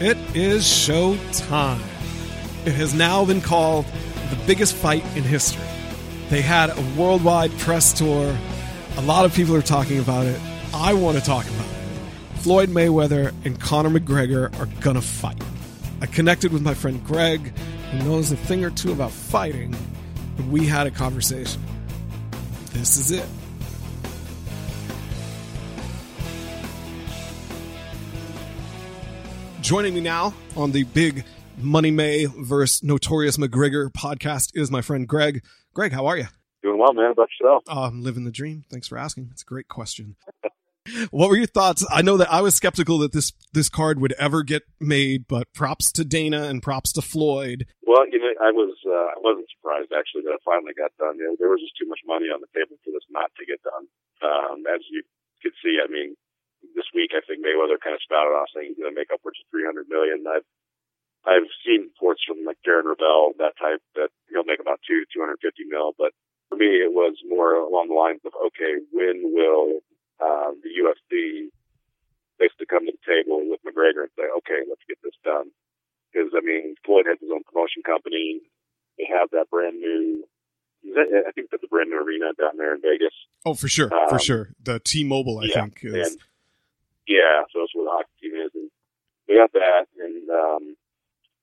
It is show time. It has now been called the biggest fight in history. They had a worldwide press tour. A lot of people are talking about it. I want to talk about it. Floyd Mayweather and Conor McGregor are gonna fight. I connected with my friend Greg, who knows a thing or two about fighting, and we had a conversation. This is it. Joining me now on the big Money May versus Notorious McGregor podcast is my friend Greg. Greg, how are you? Doing well, man. About yourself? Oh, I'm living the dream. Thanks for asking. It's a great question. what were your thoughts? I know that I was skeptical that this this card would ever get made, but props to Dana and props to Floyd. Well, you know, I was uh, I wasn't surprised actually that it finally got done. You know, there was just too much money on the table for this not to get done. Um, as you could see, I mean, this week I think Mayweather kind of spouted off saying he's going to make upwards of 300 million. I've I've seen reports from like Darren Rovell, that type, that he'll make about two, 250 mil. But for me, it was more along the lines of, okay, when will uh, the UFC basically come to the table with McGregor and say, okay, let's get this done? Because I mean, Floyd has his own promotion company. They have that brand new. I think that's a brand new arena down there in Vegas. Oh, for sure, um, for sure. The T-Mobile, I yeah, think, is. And, yeah, so that's where the hockey team is, and we got that, and um,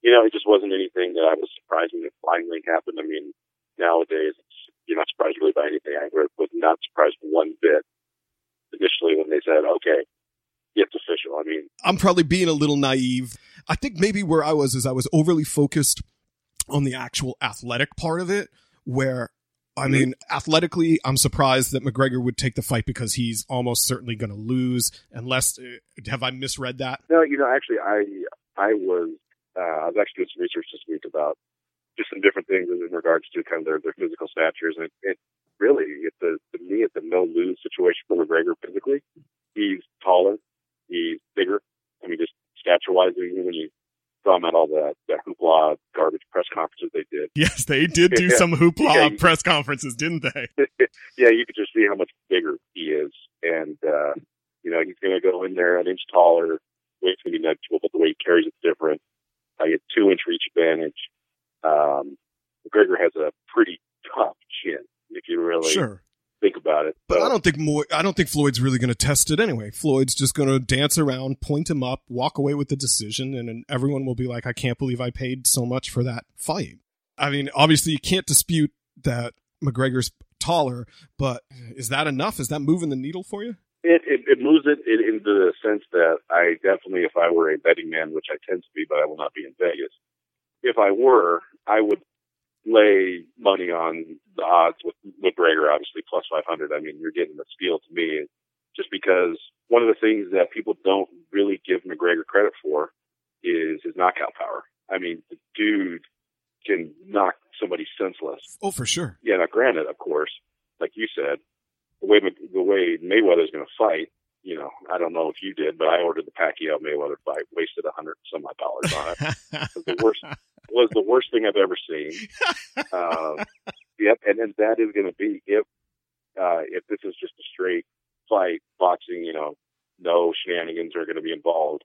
you know, it just wasn't anything that I was surprised when it finally happened. I mean, nowadays you're not surprised really by anything. I was not surprised one bit initially when they said, "Okay, it's official." I mean, I'm probably being a little naive. I think maybe where I was is I was overly focused on the actual athletic part of it, where I mean, athletically, I'm surprised that McGregor would take the fight because he's almost certainly going to lose. Unless, uh, have I misread that? no, you know, actually, I I was uh, I was actually doing some research this week about just some different things in regards to kind of their, their physical statures, and it really, it's a, to me, it's a no lose situation for McGregor physically. He's taller, he's bigger. I mean, just stature wise, even when you saw him at all the, the hoopla garbage press conferences they did. Yes, they did do Yeah. some hoopla Yeah, you- press conferences, didn't they? yeah, you could just see how much bigger he is, and uh, you know he's going to go in there an inch taller. Weight's going to be negligible, but the way he carries it's different. I get two inch reach advantage. Um, McGregor has a pretty tough chin if you really Sure. About it. But So, I don't think more. I don't think Floyd's really going to test it anyway. Floyd's just going to dance around, point him up, walk away with the decision, and then everyone will be like, "I can't believe I paid so much for that fight." I mean, obviously, you can't dispute that McGregor's taller, but is that enough? Is that moving the needle for you? It, it, it moves it in, into the sense that I definitely, if I were a betting man, which I tend to be, but I will not be in Vegas, if I were, I would lay money on the odds with McGregor, obviously plus 500. I mean, you're getting a steal to me just because one of the things that people don't really give McGregor credit for is his knockout power. I mean, the dude can knock somebody senseless. Oh, for sure. Yeah, now granted, of course, like you said, the way the way Mayweather's going to fight, you know, I don't know if you did, but I ordered the Pacquiao Mayweather fight, wasted a hundred some odd dollars on it. It was the worst was the worst thing I've ever seen. Um, yep, and then that is going to be if uh, if this is just a straight fight, boxing, you know, no shenanigans are going to be involved.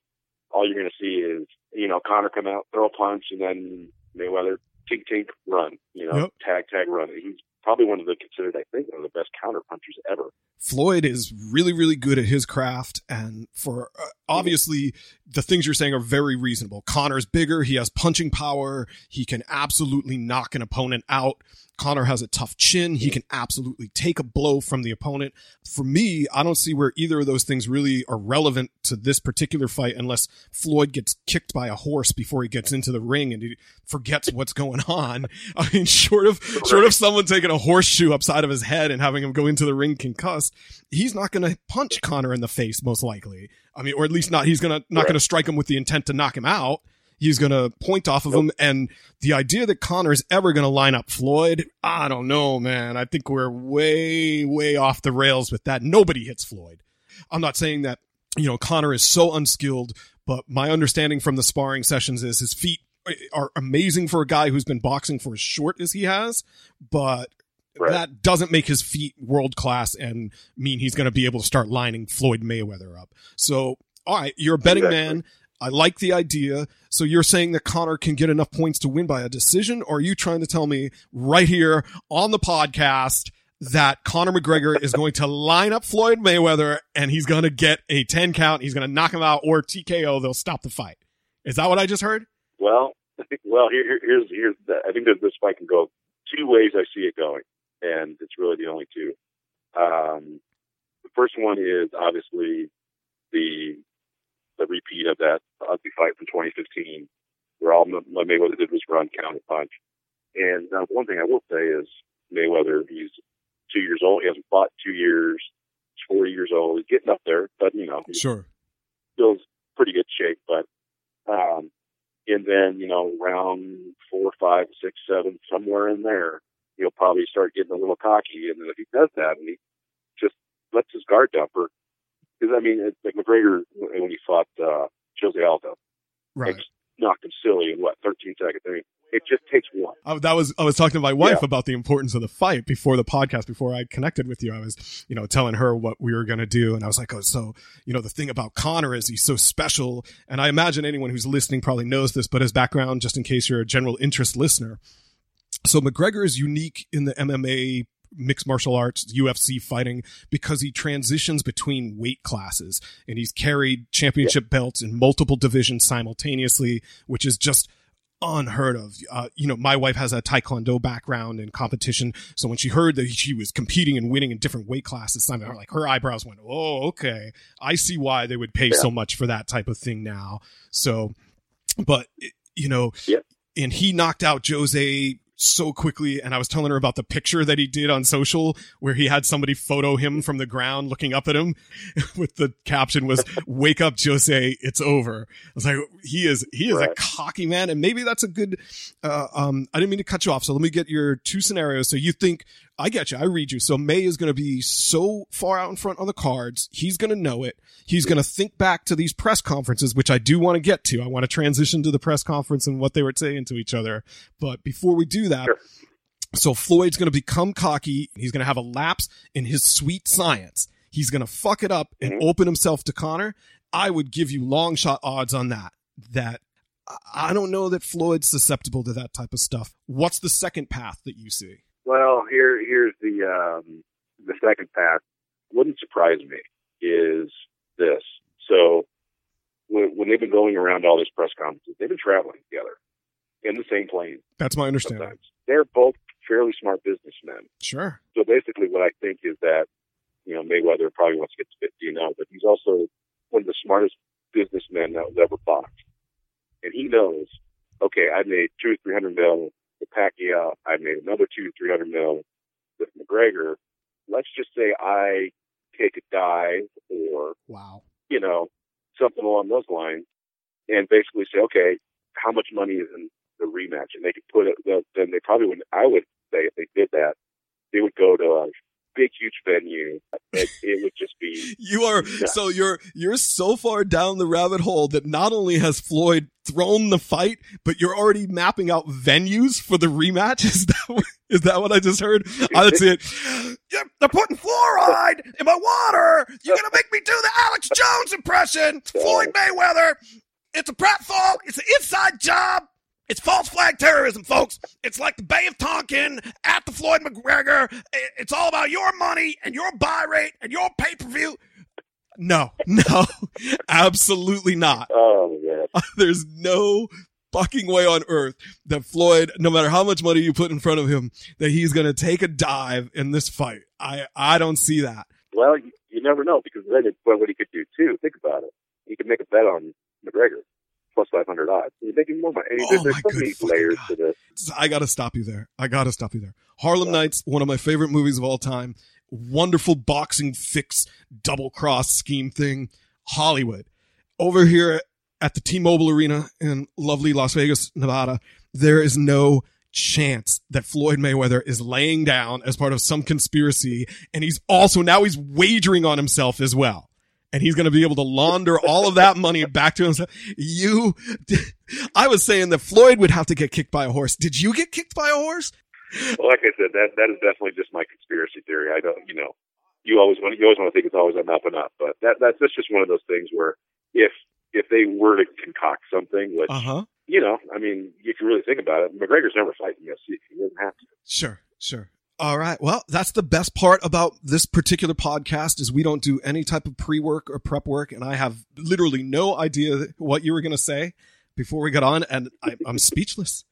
All you're going to see is you know Conor come out, throw a punch, and then Mayweather tink tink run, you know, Yep. tag tag run. He's probably one of the considered, I think, one of the best counter punchers ever. Floyd is really, really good at his craft, and for uh, obviously the things you're saying are very reasonable. Conor's bigger, he has punching power, he can absolutely knock an opponent out. Conor has a tough chin, he can absolutely take a blow from the opponent. For me, I don't see where either of those things really are relevant to this particular fight unless Floyd gets kicked by a horse before he gets into the ring and he forgets what's going on. I mean, short of short of someone taking a horseshoe upside of his head and having him go into the ring concussed, he's not going to punch Conor in the face most likely. I mean, or at least not. He's gonna not Right. to strike him with the intent to knock him out. He's to point off of him, and the idea that Conor is ever to line up Floyd, I don't know, man. I think we're way, way off the rails with that. Nobody hits Floyd. I'm not saying that you know Conor is so unskilled, but my understanding from the sparring sessions is his feet are amazing for a guy who's been boxing for as short as he has, but Right. that doesn't make his feet world class and mean he's going to be able to start lining Floyd Mayweather up. So, all right, you're a betting Exactly. man. I like the idea. So you're saying that Conor can get enough points to win by a decision, or are you trying to tell me right here on the podcast that Conor McGregor is going to line up Floyd Mayweather and he's going to get a 10 count, he's going to knock him out, or TKO, they'll stop the fight? Is that what I just heard? Well, well, here, here's here's the, I think that this fight can go two ways. I see it going, and it's really the only two. Um, the first one is obviously the the repeat of that ugly fight from 2015, where all Mayweather did was run, counter punch. And uh, one thing I will say is Mayweather, he's two years old. He hasn't fought two years. He's 40 years old. He's getting up there, but you know, sure, still pretty good shape. But um, and then you know, round four, five, six, seven, somewhere in there, he'll probably start getting a little cocky. And then if he does that, and he just lets his guard down for because I mean, it's like McGregor when he fought uh, Jose Aldo, right? knocked him silly in what 13 seconds. I mean, it just takes one. Uh, that was I was talking to my wife yeah. about the importance of the fight before the podcast. Before I connected with you, I was you know telling her what we were going to do, and I was like, oh, so you know the thing about Conor is he's so special, and I imagine anyone who's listening probably knows this, but his background, just in case you're a general interest listener. So McGregor is unique in the MMA mixed martial arts, UFC fighting, because he transitions between weight classes and he's carried championship yeah. belts in multiple divisions simultaneously, which is just unheard of. Uh, you know, my wife has a taekwondo background in competition, so when she heard that she was competing and winning in different weight classes, I mean, like her eyebrows went, "Oh, okay, I see why they would pay yeah. so much for that type of thing now." So, but you know, yeah. and he knocked out Jose so quickly and I was telling her about the picture that he did on social where he had somebody photo him from the ground looking up at him with the caption was wake up Jose it's over. I was like he is he is right. a cocky man and maybe that's a good uh, um I didn't mean to cut you off so let me get your two scenarios so you think I get you. I read you. So May is going to be so far out in front on the cards. He's going to know it. He's going to think back to these press conferences, which I do want to get to. I want to transition to the press conference and what they were saying to each other. But before we do that, sure. so Floyd's going to become cocky. He's going to have a lapse in his sweet science. He's going to fuck it up and mm-hmm. open himself to Conor. I would give you long shot odds on that. That I don't know that Floyd's susceptible to that type of stuff. What's the second path that you see? Here here's the um, the second path. Wouldn't surprise me is this. So when, when they've been going around all these press conferences, they've been traveling together in the same plane. That's my understanding. Sometimes. They're both fairly smart businessmen. Sure. So basically, what I think is that you know Mayweather probably wants to get to 50 and 0, but he's also one of the smartest businessmen that was ever boxed, and he knows. Okay, I made two or three hundred mil with Pacquiao. I made another two, three hundred mil with McGregor. Let's just say I take a dive or wow, you know, something along those lines, and basically say, okay, how much money is in the rematch? And they could put it. Then they probably would. I would say if they did that, they would go to a big, huge venue. It, it would just be. you are so you're you're so far down the rabbit hole that not only has Floyd thrown the fight, but you're already mapping out venues for the rematch. Is that what, is that what I just heard? Oh, that's it. They're putting fluoride in my water. You're gonna make me do the Alex Jones impression, Floyd Mayweather. It's a pratfall. It's an inside job. It's false flag terrorism, folks. It's like the Bay of Tonkin at the Floyd McGregor. It's all about your money and your buy rate and your pay per view. No, no, absolutely not. Oh, yeah. There's no fucking way on earth that Floyd, no matter how much money you put in front of him, that he's going to take a dive in this fight. I, I don't see that. Well, you, you never know because then it, well, what he could do too, think about it. He could make a bet on 500 odds. You're making more money. Oh there's, so many layers God. to this. I got to stop you there. I got to stop you there. Harlem yeah. Nights, one of my favorite movies of all time. Wonderful boxing fix, double cross scheme thing. Hollywood. Over here at the T-Mobile Arena in lovely Las Vegas, Nevada, there is no chance that Floyd Mayweather is laying down as part of some conspiracy. And he's also now he's wagering on himself as well and he's going to be able to launder all of that money back to himself. You, I was saying that Floyd would have to get kicked by a horse. Did you get kicked by a horse? Well, like I said, that that is definitely just my conspiracy theory. I don't, you know, you always want you always want to think it's always on up and up, but that that's, that's just one of those things where if if they were to concoct something, which Uh huh. you know, I mean, if you really think about it, McGregor's never fighting UFC. He doesn't have to. Sure, sure. All right. Well, that's the best part about this particular podcast is we don't do any type of pre-work or prep work, and I have literally no idea what you were going to say before we got on, and I, I'm speechless.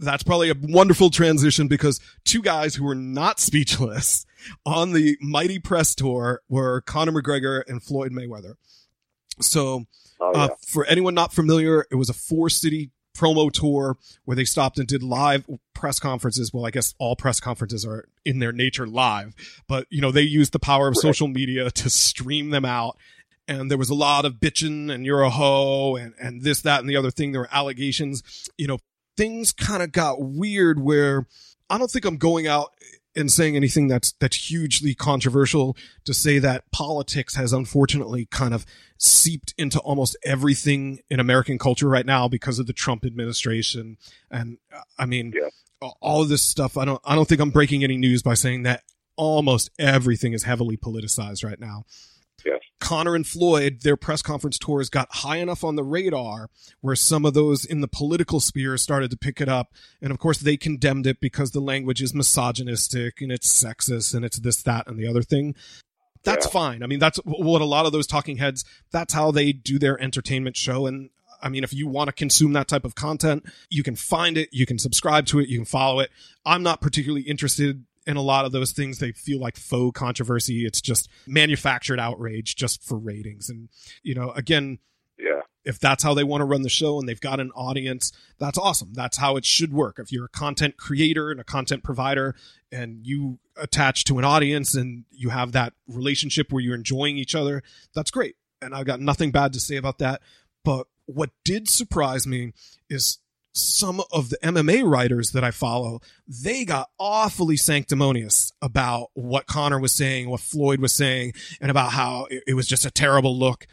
That's probably a wonderful transition because two guys who were not speechless on the Mighty Press Tour were Conor McGregor and Floyd Mayweather. So Oh, yeah. uh, for anyone not familiar, it was a four city promo tour where they stopped and did live press conferences. Well, I guess all press conferences are in their nature live, but you know, they used the power of Right. social media to stream them out. And there was a lot of bitching and you're a hoe and, and this, that, and the other thing. There were allegations, you know, things kind of got weird where I don't think I'm going out and saying anything that's, that's hugely controversial to say that politics has unfortunately kind of seeped into almost everything in American culture right now because of the Trump administration. And uh, I mean, Yeah. all of this stuff. I don't, I don't think I'm breaking any news by saying that almost everything is heavily politicized right now. Yes. Conor and Floyd, their press conference tours got high enough on the radar where some of those in the political sphere started to pick it up. And of course, they condemned it because the language is misogynistic and it's sexist and it's this, that, and the other thing. That's Yeah. fine. I mean, that's what a lot of those talking heads, that's how they do their entertainment show. And I mean, if you want to consume that type of content, you can find it, you can subscribe to it, you can follow it. I'm not particularly interested in a lot of those things. They feel like faux controversy. It's just manufactured outrage just for ratings. And, you know, again, yeah. if that's how they want to run the show and they've got an audience, that's awesome. That's how it should work. If you're a content creator and a content provider and you attach to an audience and you have that relationship where you're enjoying each other, that's great. And I've got nothing bad to say about that. But what did surprise me is some of the MMA writers that I follow, they got awfully sanctimonious about what Conor was saying, what Floyd was saying, and about how it, it was just a terrible look.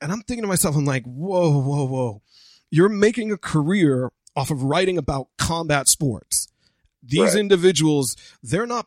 And I'm thinking to myself, I'm like, whoa, whoa, whoa. You're making a career off of writing about combat sports. These Right. individuals, they're not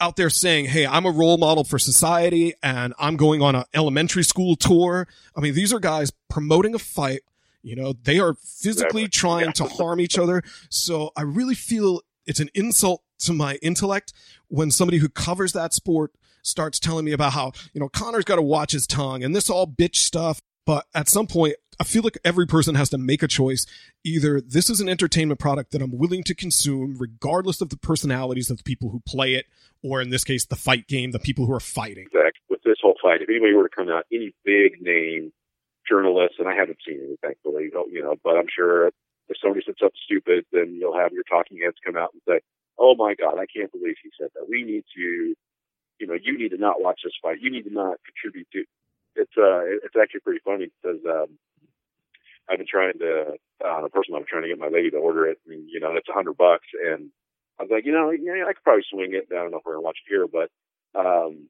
out there saying, Hey, I'm a role model for society and I'm going on an elementary school tour. I mean, these are guys promoting a fight. You know, they are physically Exactly. trying to harm each other. So I really feel it's an insult to my intellect when somebody who covers that sport starts telling me about how, you know, Conor's got to watch his tongue and this all bitch stuff. But at some point, I feel like every person has to make a choice. Either this is an entertainment product that I'm willing to consume, regardless of the personalities of the people who play it, or in this case, the fight game, the people who are fighting. Exactly. With this whole fight, if anybody were to come out, any big name journalist, and I haven't seen any, thankfully, you know, but I'm sure if somebody said something stupid, then you'll have your talking heads come out and say, "Oh my God, I can't believe he said that. We need to, you know, you need to not watch this fight. You need to not contribute to." It's uh, it's actually pretty funny because um, I've been trying to, uh, personally, I'm trying to get my lady to order it. and you know, it's a hundred bucks, and I was like, you know, yeah, I could probably swing it. I don't know if we're gonna watch it here, but um,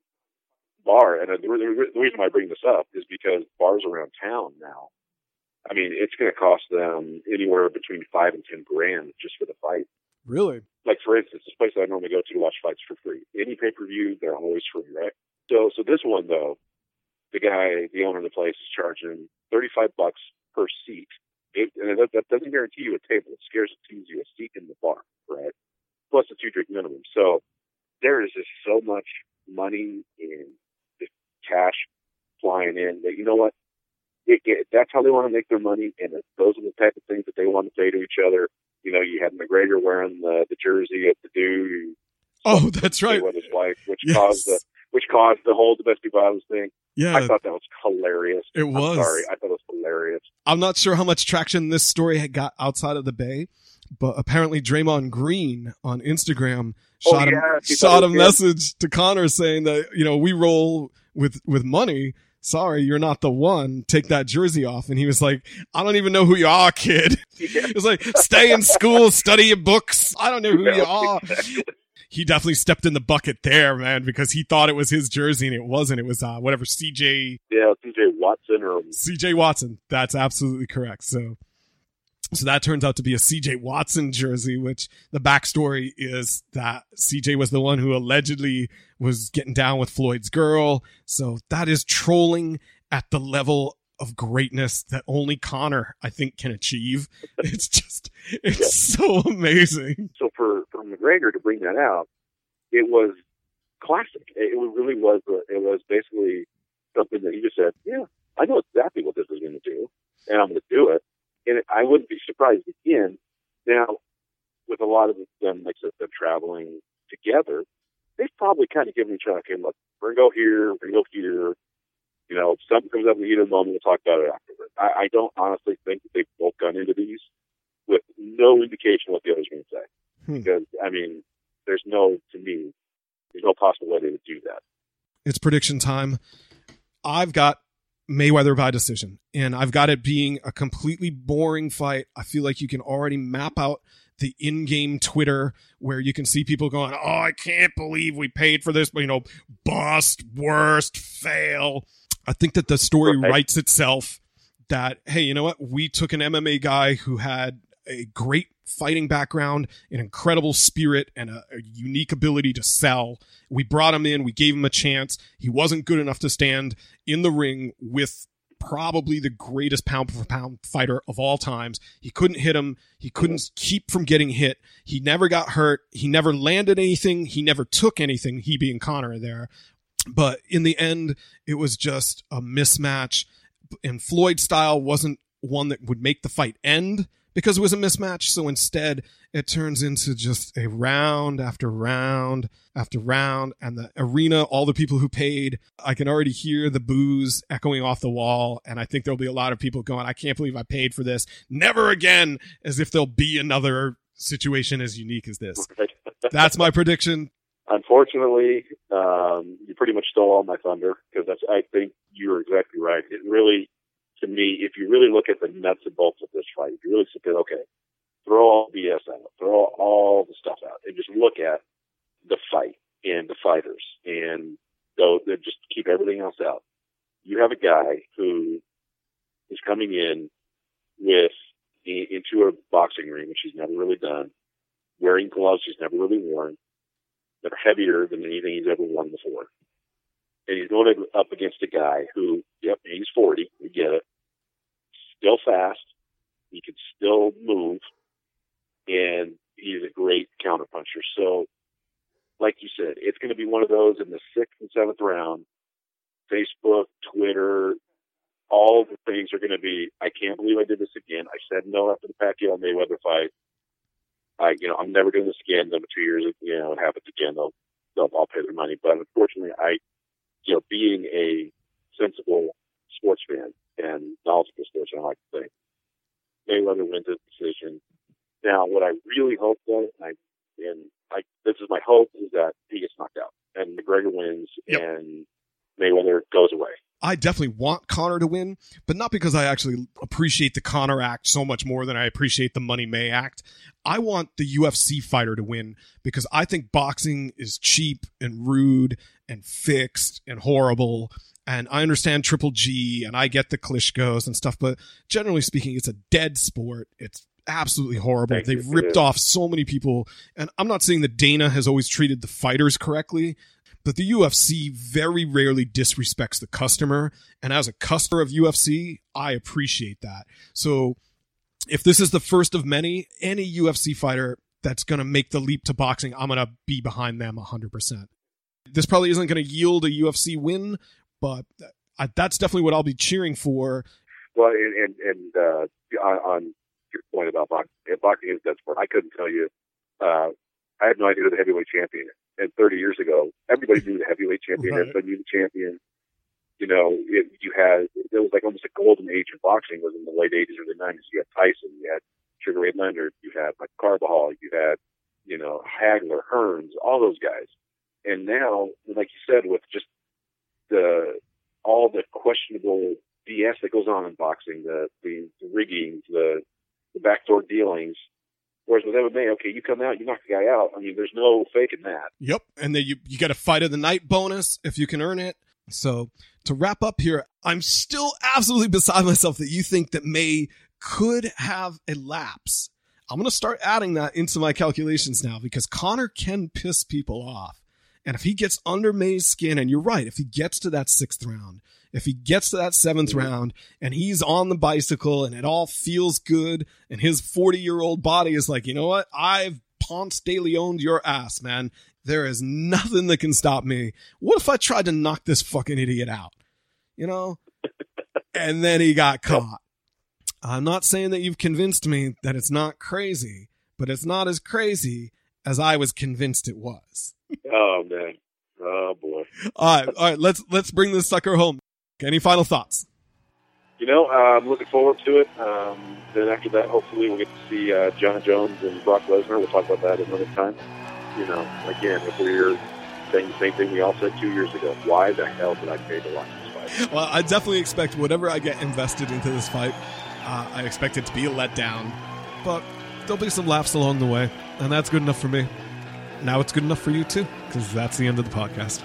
bar, and the, the, the reason why I bring this up is because bars around town now. I mean, it's going to cost them anywhere between five and ten grand just for the fight. Really? Like for instance, this place I normally go to to watch fights for free. Any pay per view, they're always free, right? So, so this one though, the guy, the owner of the place, is charging thirty five bucks per seat. It, and that, that doesn't guarantee you a table. It guarantees you a seat in the bar, right? Plus a two drink minimum. So there is just so much money cash flying in that you know what? It, it, that's how they want to make their money, and those are the type of things that they want to say to each other. You know, you had McGregor wearing the, the jersey of the dude Oh, that's right. with his wife, which Yes. caused the which caused the whole domestic violence thing. Yeah, I thought that was hilarious. it I'm was. sorry, I thought it was hilarious. I'm not sure how much traction this story had got outside of the Bay, but apparently Draymond Green on Instagram Oh, shot yeah, a shot a it was good. message to Conor saying that you know we roll with with money. Sorry, you're not the one. Take that jersey off. And he was like, I don't even know who you are, kid. Yeah. It was like, stay in school, study your books. I don't know who you are. exactly. He definitely stepped in the bucket there, man, because he thought it was his jersey and it wasn't. It was uh, whatever CJ Yeah, CJ Watson or CJ Watson. That's absolutely correct. So, so that turns out to be a CJ Watson jersey, which the backstory is that CJ was the one who allegedly was getting down with Floyd's girl. So that is trolling at the level of greatness that only Conor, I think, can achieve. It's just, it's yeah. so amazing. So for, for McGregor to bring that out, it was classic. It really was, it was basically something that he just said, yeah, I know exactly what this is going to do and I'm going to do it. I wouldn't be surprised again. Now, with a lot of them, like I said, them traveling together, they've probably kind of given each other, okay, look, we're going to go here, we're going to go here. You know, if something comes up in the heat of the moment, we'll talk about it afterward. I, I don't honestly think that they've both gone into these with no indication what the other's going to say. Hmm. Because, I mean, there's no, to me, there's no possible possibility to do that. It's prediction time. I've got Mayweather by decision, and I've got it being a completely boring fight. I feel like you can already map out the in-game Twitter where you can see people going, "Oh, I can't believe we paid for this," but you know, bust, worst, fail. I think that the story right. writes itself. That hey, you know what? We took an MMA guy who had a great fighting background, an incredible spirit, and a, a, unique ability to sell. We brought him in, we gave him a chance. He wasn't good enough to stand in the ring with probably the greatest pound for pound fighter of all times. He couldn't hit him. He couldn't keep from getting hit. He never got hurt. He never landed anything. He never took anything, he being Conor there. But in the end, it was just a mismatch. And Floyd style wasn't one that would make the fight end because it was a mismatch. So instead, it turns into just a round after round after round. And the arena, all the people who paid, I can already hear the boos echoing off the wall. And I think there'll be a lot of people going, I can't believe I paid for this. Never again, as if there'll be another situation as unique as this. That's my prediction. Unfortunately, um, you pretty much stole all my thunder because I think you're exactly right. It really, to me, if you really look at the nuts and bolts of this fight, if you really sit there, okay, throw all BS out, throw all the stuff out, and just look at the fight and the fighters, and go just keep everything else out. You have a guy who is coming in with into a boxing ring, which he's never really done, wearing gloves he's never really worn, that are heavier than anything he's ever worn before. And he's going up against a guy who, yep, he's 40, we get it, still fast, he can still move, and he's a great counterpuncher. So, like you said, it's going to be one of those in the sixth and seventh round. Facebook, Twitter, all the things are going to be. I can't believe I did this again. I said no after the Pacquiao Mayweather fight. I, you know, I'm never doing this again. Then two years, you know, it happens again. They'll, they'll, I'll pay their money. But unfortunately, I, you know, being a sensible sports fan and knowledgeable sports fan, I like to think Mayweather wins this decision. Now, what I really hope though, I, and I, this is my hope, is that he gets knocked out and McGregor wins yep. and Mayweather goes away. I definitely want Conor to win, but not because I actually appreciate the Conor Act so much more than I appreciate the Money May Act. I want the UFC fighter to win because I think boxing is cheap and rude and fixed and horrible. And I understand Triple G and I get the Klitschko's and stuff, but generally speaking, it's a dead sport. It's absolutely horrible. Thank They've ripped off so many people. And I'm not saying that Dana has always treated the fighters correctly, but the UFC very rarely disrespects the customer. And as a customer of UFC, I appreciate that. So if this is the first of many, any UFC fighter that's going to make the leap to boxing, I'm going to be behind them 100%. This probably isn't going to yield a UFC win, but I, that's definitely what I'll be cheering for. Well, and, and uh, on, on your point about boxing, boxing is dead sport. I couldn't tell you. Uh, I had no idea who the heavyweight champion and 30 years ago, everybody knew the heavyweight champion. Right. Everybody knew the champion. You know, it, you had it was like almost a golden age of boxing was in the late 80s or the 90s. You had Tyson, you had Sugar Ray Leonard, you had like Carbajal, you had you know Hagler, Hearns, all those guys. And now, like you said, with just the all the questionable BS that goes on in boxing, the the, the rigging, the the backdoor dealings, Whereas with MMA, okay, you come out, you knock the guy out. I mean, there's no faking that. Yep. And then you, you get a fight of the night bonus if you can earn it. So to wrap up here, I'm still absolutely beside myself that you think that May could have a lapse. I'm going to start adding that into my calculations now because Conor can piss people off. And if he gets under May's skin, and you're right, if he gets to that sixth round, if he gets to that seventh mm-hmm. round and he's on the bicycle and it all feels good and his 40 year old body is like, you know what? I've Ponce de Leoned your ass, man. There is nothing that can stop me. What if I tried to knock this fucking idiot out? You know? and then he got caught. I'm not saying that you've convinced me that it's not crazy, but it's not as crazy as I was convinced it was. Oh man. Oh boy. All right, all right. Let's let's bring this sucker home. Any final thoughts? You know, uh, I'm looking forward to it. Um, then after that, hopefully, we'll get to see uh, Jon Jones and Brock Lesnar. We'll talk about that another time. You know, again, if we're saying the same thing we all said two years ago, why the hell did I pay to watch this fight? Well, I definitely expect whatever I get invested into this fight, uh, I expect it to be a letdown. But there'll be some laughs along the way, and that's good enough for me. Now it's good enough for you too, because that's the end of the podcast.